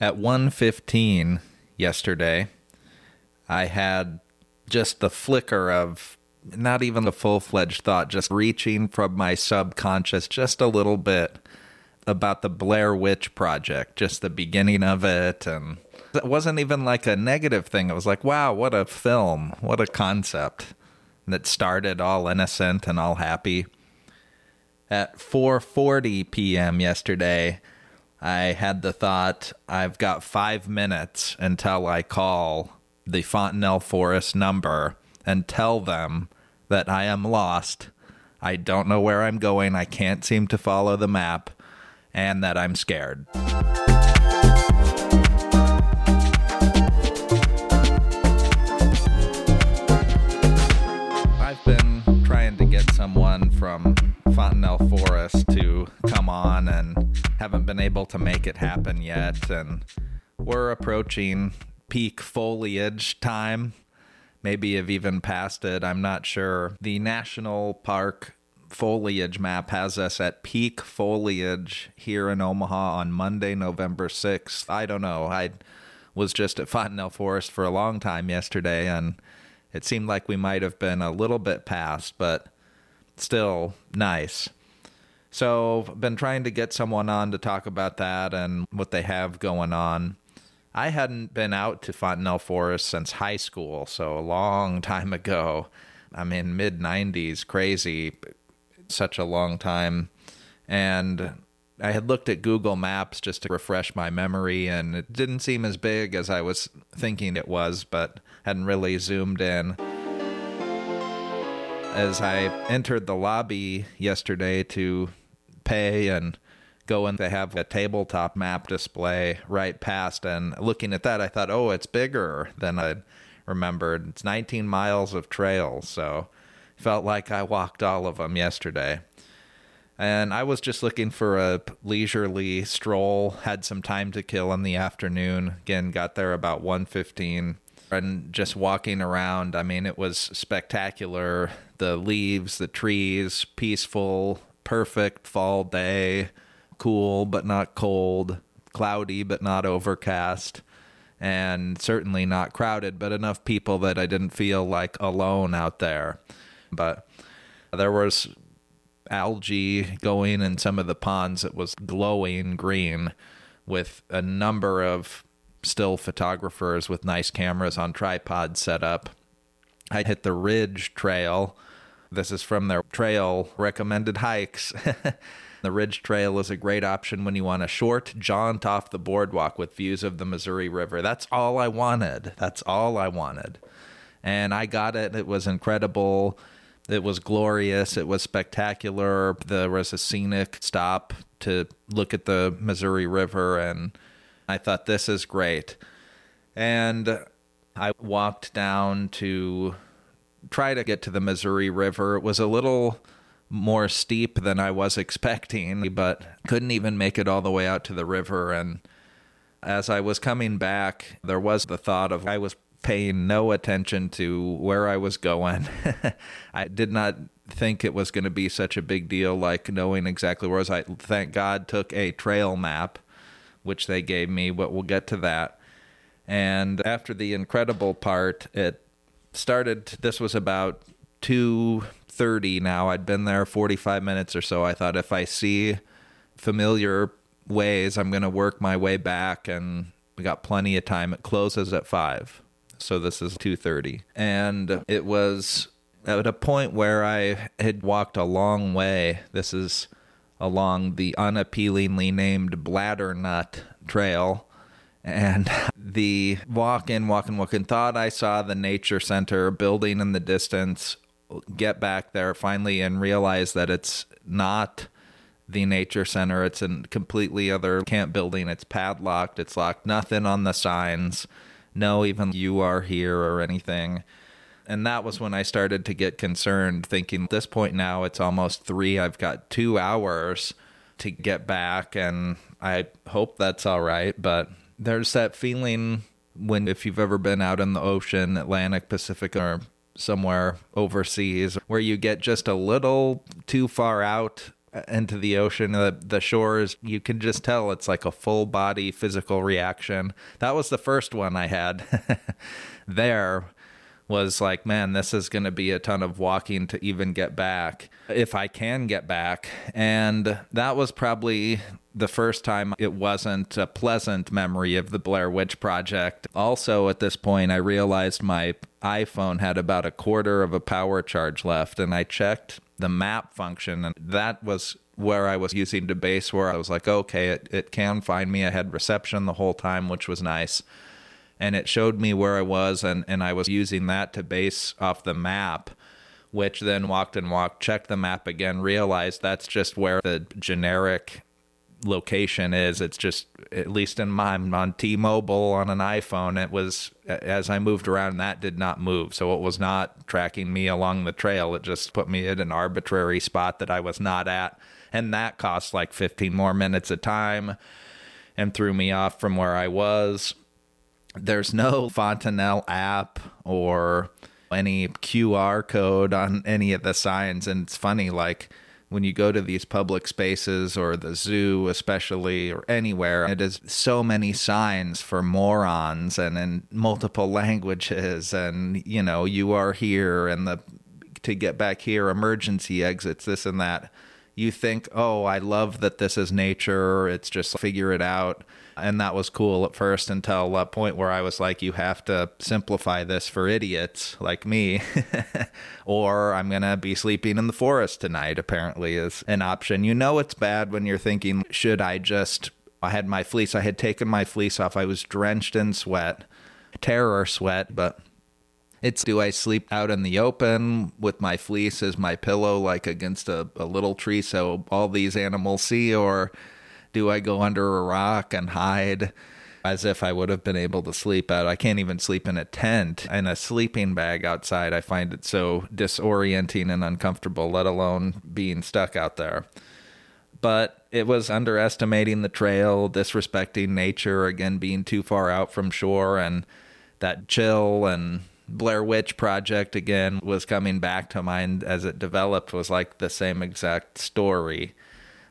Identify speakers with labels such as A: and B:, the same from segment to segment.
A: At 1:15 yesterday, I had just the flicker of not even a full-fledged thought, just reaching from my subconscious just a little bit about the Blair Witch Project, just the beginning of it and it wasn't even like a negative thing. It was like, wow, what a film, what a concept that started all innocent and all happy. At 4:40 p.m. yesterday, I had the thought, I've got 5 minutes until I call the Fontenelle Forest number and tell them that I am lost. I don't know where I'm going. I can't seem to follow the map and that I'm scared. From Fontenelle Forest to come on and haven't been able to make it happen yet. And we're approaching peak foliage time. Maybe have even passed it. I'm not sure. The National Park foliage map has us at peak foliage here in Omaha on Monday, November 6th. I don't know. I was just at Fontenelle Forest for a long time yesterday, and it seemed like we might have been a little bit past, but still nice. So, I've been trying to get someone on to talk about that and what they have going on. I hadn't been out to Fontenelle Forest since high school, so a long time ago. I'm in mid 90s, crazy, such a long time. And I had looked at Google Maps just to refresh my memory, and it didn't seem as big as I was thinking it was, but hadn't really zoomed in. As I entered the lobby yesterday to pay and go in, they have a tabletop map display right past, and looking at that, I thought, oh, it's bigger than I remembered. It's 19 miles of trail, so felt like I walked all of them yesterday. And I was just looking for a leisurely stroll, had some time to kill in the afternoon. Again, got there about 1:15 and just walking around, I mean, it was spectacular. The leaves, the trees, peaceful, perfect fall day, cool but not cold, cloudy but not overcast and certainly not crowded, but enough people that I didn't feel like alone out there. But there was algae going in some of the ponds that was glowing green with a number of still photographers with nice cameras on tripods set up. I hit the Ridge Trail. This is from their trail recommended hikes. the Ridge Trail is a great option when you want a short jaunt off the boardwalk with views of the Missouri River. That's all I wanted. That's all I wanted. And I got it. It was incredible. It was glorious. It was spectacular. There was a scenic stop to look at the Missouri River, and I thought, this is great. And I walked down to try to get to the Missouri River. It was a little more steep than I was expecting, but couldn't even make it all the way out to the river. And as I was coming back, there was the thought of I was paying no attention to where I was going. I did not think it was going to be such a big deal, like knowing exactly where I was. I thank God took a trail map, which they gave me, but we'll get to that. And after the incredible part, it started. This was about two thirty. Now I'd been there forty five minutes or so. I thought if I see familiar ways, I'm going to work my way back, and we got plenty of time. It closes at five so this is 2:30 and it was at a point where I had walked a long way this is along the unappealingly named Bladder Nut Trail. And the walk in walk and walk and thought I saw the nature center building in the distance get back there finally and realize that it's not the nature center. It's a completely other camp building. It's padlocked. It's locked. Nothing on the signs. No, even you are here or anything. And that was when I started to get concerned, thinking this point now it's almost three. I've got two hours to get back, and I hope that's all right. But there's that feeling when, if you've ever been out in the ocean, Atlantic, Pacific, or somewhere overseas, where you get just a little too far out uh, into the ocean, the, the shores, you can just tell it's like a full body physical reaction. That was the first one I had there was like, man, this is going to be a ton of walking to even get back if I can get back. And that was probably the first time it wasn't a pleasant memory of the Blair Witch Project. Also, at this point, I realized my iPhone had about a quarter of a power charge left, and I checked the map function, and that was where I was using to base where I was like, okay, it, it can find me. I had reception the whole time, which was nice and it showed me where I was, and, and I was using that to base off the map, which then walked and walked, checked the map again, realized that's just where the generic location is. It's just, at least in my, on T Mobile on an iPhone, it was, as I moved around, that did not move. So it was not tracking me along the trail. It just put me at an arbitrary spot that I was not at. And that cost like 15 more minutes of time and threw me off from where I was there's no Fontenelle app or any QR code on any of the signs. And it's funny, like when you go to these public spaces or the zoo, especially, or anywhere, it is so many signs for morons and in multiple languages. And, you know, you are here and the to get back here, emergency exits, this and that. You think, oh, I love that this is nature. It's just figure it out and that was cool at first until a point where I was like, you have to simplify this for idiots like me, or I'm going to be sleeping in the forest tonight, apparently, is an option. You know, it's bad when you're thinking, should I just. I had my fleece, I had taken my fleece off. I was drenched in sweat, terror sweat, but it's do I sleep out in the open with my fleece as my pillow, like against a, a little tree so all these animals see, or do I go under a rock and hide as if I would have been able to sleep out? I can't even sleep in a tent and a sleeping bag outside. I find it so disorienting and uncomfortable, let alone being stuck out there. But it was underestimating the trail, disrespecting nature, again, being too far out from shore, and that chill and Blair Witch Project again was coming back to mind as it developed was like the same exact story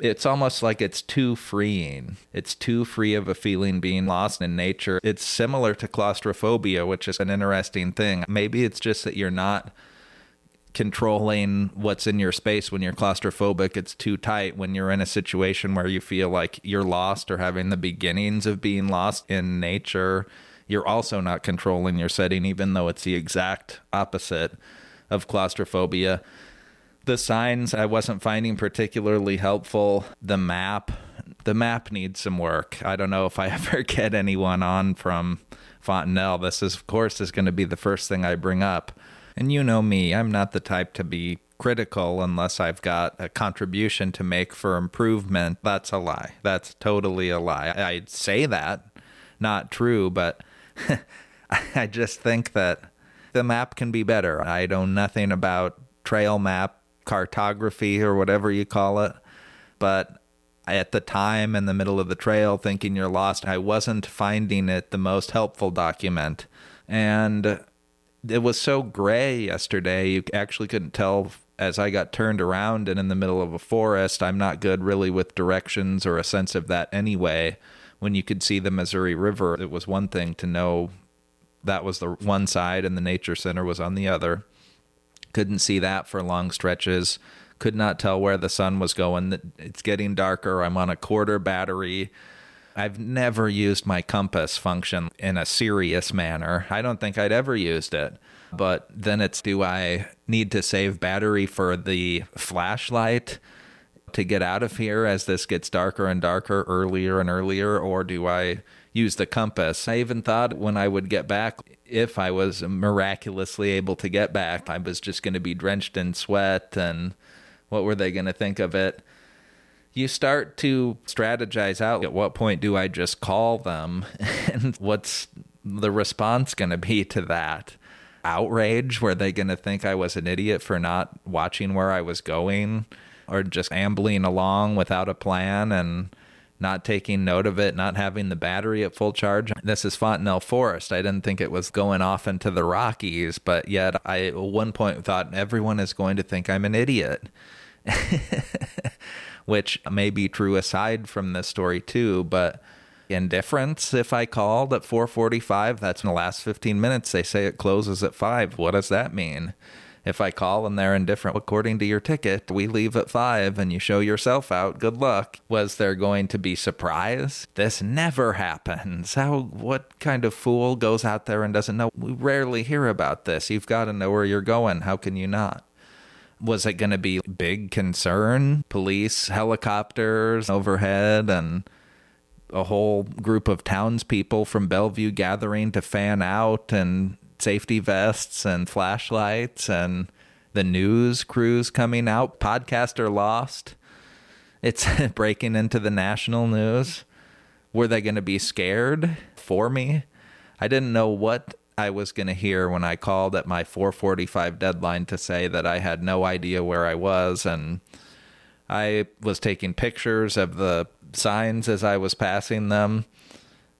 A: it's almost like it's too freeing. It's too free of a feeling being lost in nature. It's similar to claustrophobia, which is an interesting thing. Maybe it's just that you're not controlling what's in your space when you're claustrophobic. It's too tight when you're in a situation where you feel like you're lost or having the beginnings of being lost in nature. You're also not controlling your setting, even though it's the exact opposite of claustrophobia the signs I wasn't finding particularly helpful. The map, the map needs some work. I don't know if I ever get anyone on from Fontenelle. This is, of course, is going to be the first thing I bring up. And you know me, I'm not the type to be critical unless I've got a contribution to make for improvement. That's a lie. That's totally a lie. I'd say that, not true, but I just think that the map can be better. I know nothing about trail map cartography or whatever you call it. But at the time in the middle of the trail thinking you're lost, I wasn't finding it the most helpful document. And it was so gray yesterday, you actually couldn't tell as I got turned around and in the middle of a forest. I'm not good really with directions or a sense of that anyway. When you could see the Missouri River, it was one thing to know that was the one side and the nature center was on the other. Couldn't see that for long stretches. Could not tell where the sun was going. It's getting darker. I'm on a quarter battery. I've never used my compass function in a serious manner. I don't think I'd ever used it. But then it's do I need to save battery for the flashlight to get out of here as this gets darker and darker earlier and earlier? Or do I use the compass? I even thought when I would get back, if I was miraculously able to get back, I was just going to be drenched in sweat and what were they going to think of it? You start to strategize out at what point do I just call them and what's the response going to be to that? Outrage? Were they going to think I was an idiot for not watching where I was going or just ambling along without a plan and not taking note of it, not having the battery at full charge. This is Fontenelle Forest. I didn't think it was going off into the Rockies, but yet I at one point thought everyone is going to think I'm an idiot. which may be true aside from this story too, but indifference if I called at 4:45, that's in the last 15 minutes. They say it closes at 5. What does that mean? If I call and they're indifferent according to your ticket, we leave at 5 and you show yourself out. Good luck. Was there going to be surprise? This never happens. How what kind of fool goes out there and doesn't know? We rarely hear about this. You've got to know where you're going. How can you not? Was it going to be big concern? Police helicopters overhead and a whole group of townspeople from Bellevue gathering to fan out and safety vests and flashlights and the news crews coming out. Podcaster lost. It's breaking into the national news. Were they going to be scared for me? I didn't know what I was going to hear when I called at my 4:45 deadline to say that I had no idea where I was and I was taking pictures of the signs as I was passing them.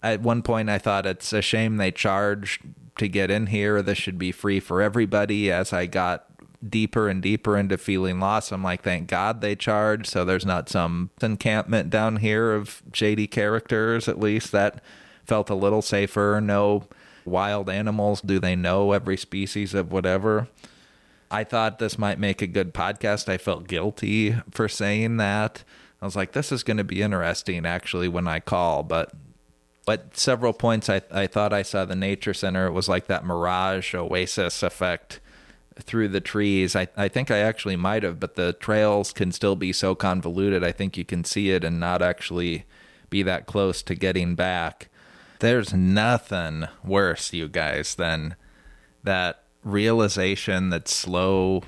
A: At one point I thought it's a shame they charge to get in here. This should be free for everybody. As I got deeper and deeper into feeling lost, I'm like, thank God they charge. So there's not some encampment down here of shady characters. At least that felt a little safer. No wild animals. Do they know every species of whatever? I thought this might make a good podcast. I felt guilty for saying that. I was like, this is going to be interesting actually when I call, but at several points I, I thought I saw the nature center. It was like that mirage oasis effect through the trees. I, I think I actually might have, but the trails can still be so convoluted. I think you can see it and not actually be that close to getting back. There's nothing worse, you guys, than that realization that slow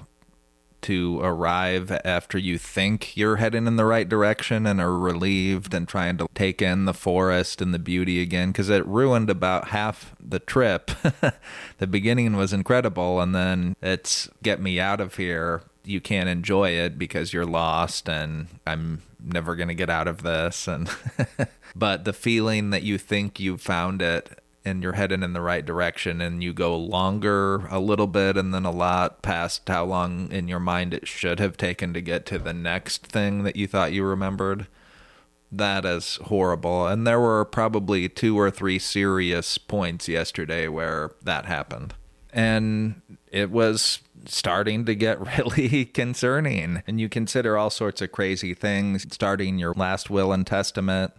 A: to arrive after you think you're heading in the right direction and are relieved and trying to take in the forest and the beauty again because it ruined about half the trip. the beginning was incredible, and then it's get me out of here. You can't enjoy it because you're lost, and I'm never going to get out of this. And but the feeling that you think you've found it and you're heading in the right direction and you go longer a little bit and then a lot past how long in your mind it should have taken to get to the next thing that you thought you remembered? That is horrible. And there were probably two or three serious points yesterday where that happened. And it was starting to get really concerning. And you consider all sorts of crazy things starting your last will and testament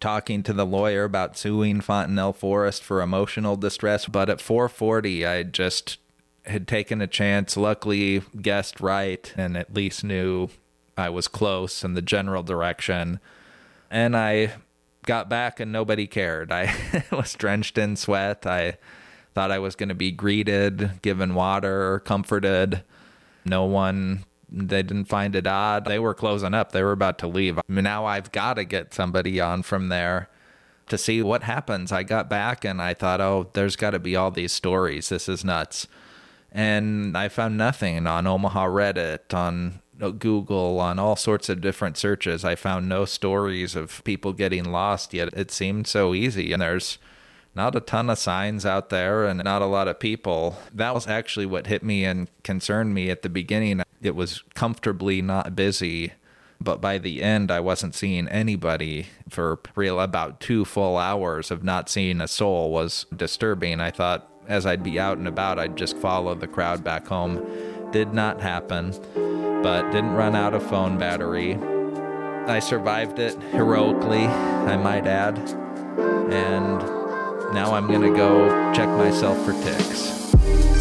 A: talking to the lawyer about suing Fontenelle Forest for emotional distress. But at 440, I just had taken a chance, luckily guessed right, and at least knew I was close in the general direction. And I got back and nobody cared. I was drenched in sweat. I thought I was going to be greeted, given water, comforted. No one they didn't find it odd. They were closing up. They were about to leave. Now I've got to get somebody on from there to see what happens. I got back and I thought, oh, there's got to be all these stories. This is nuts. And I found nothing on Omaha Reddit, on Google, on all sorts of different searches. I found no stories of people getting lost yet. It seemed so easy. And there's not a ton of signs out there and not a lot of people. That was actually what hit me and concerned me at the beginning. It was comfortably not busy, but by the end, I wasn't seeing anybody for real. About two full hours of not seeing a soul was disturbing. I thought as I'd be out and about, I'd just follow the crowd back home. Did not happen, but didn't run out of phone battery. I survived it heroically, I might add. And now I'm going to go check myself for ticks.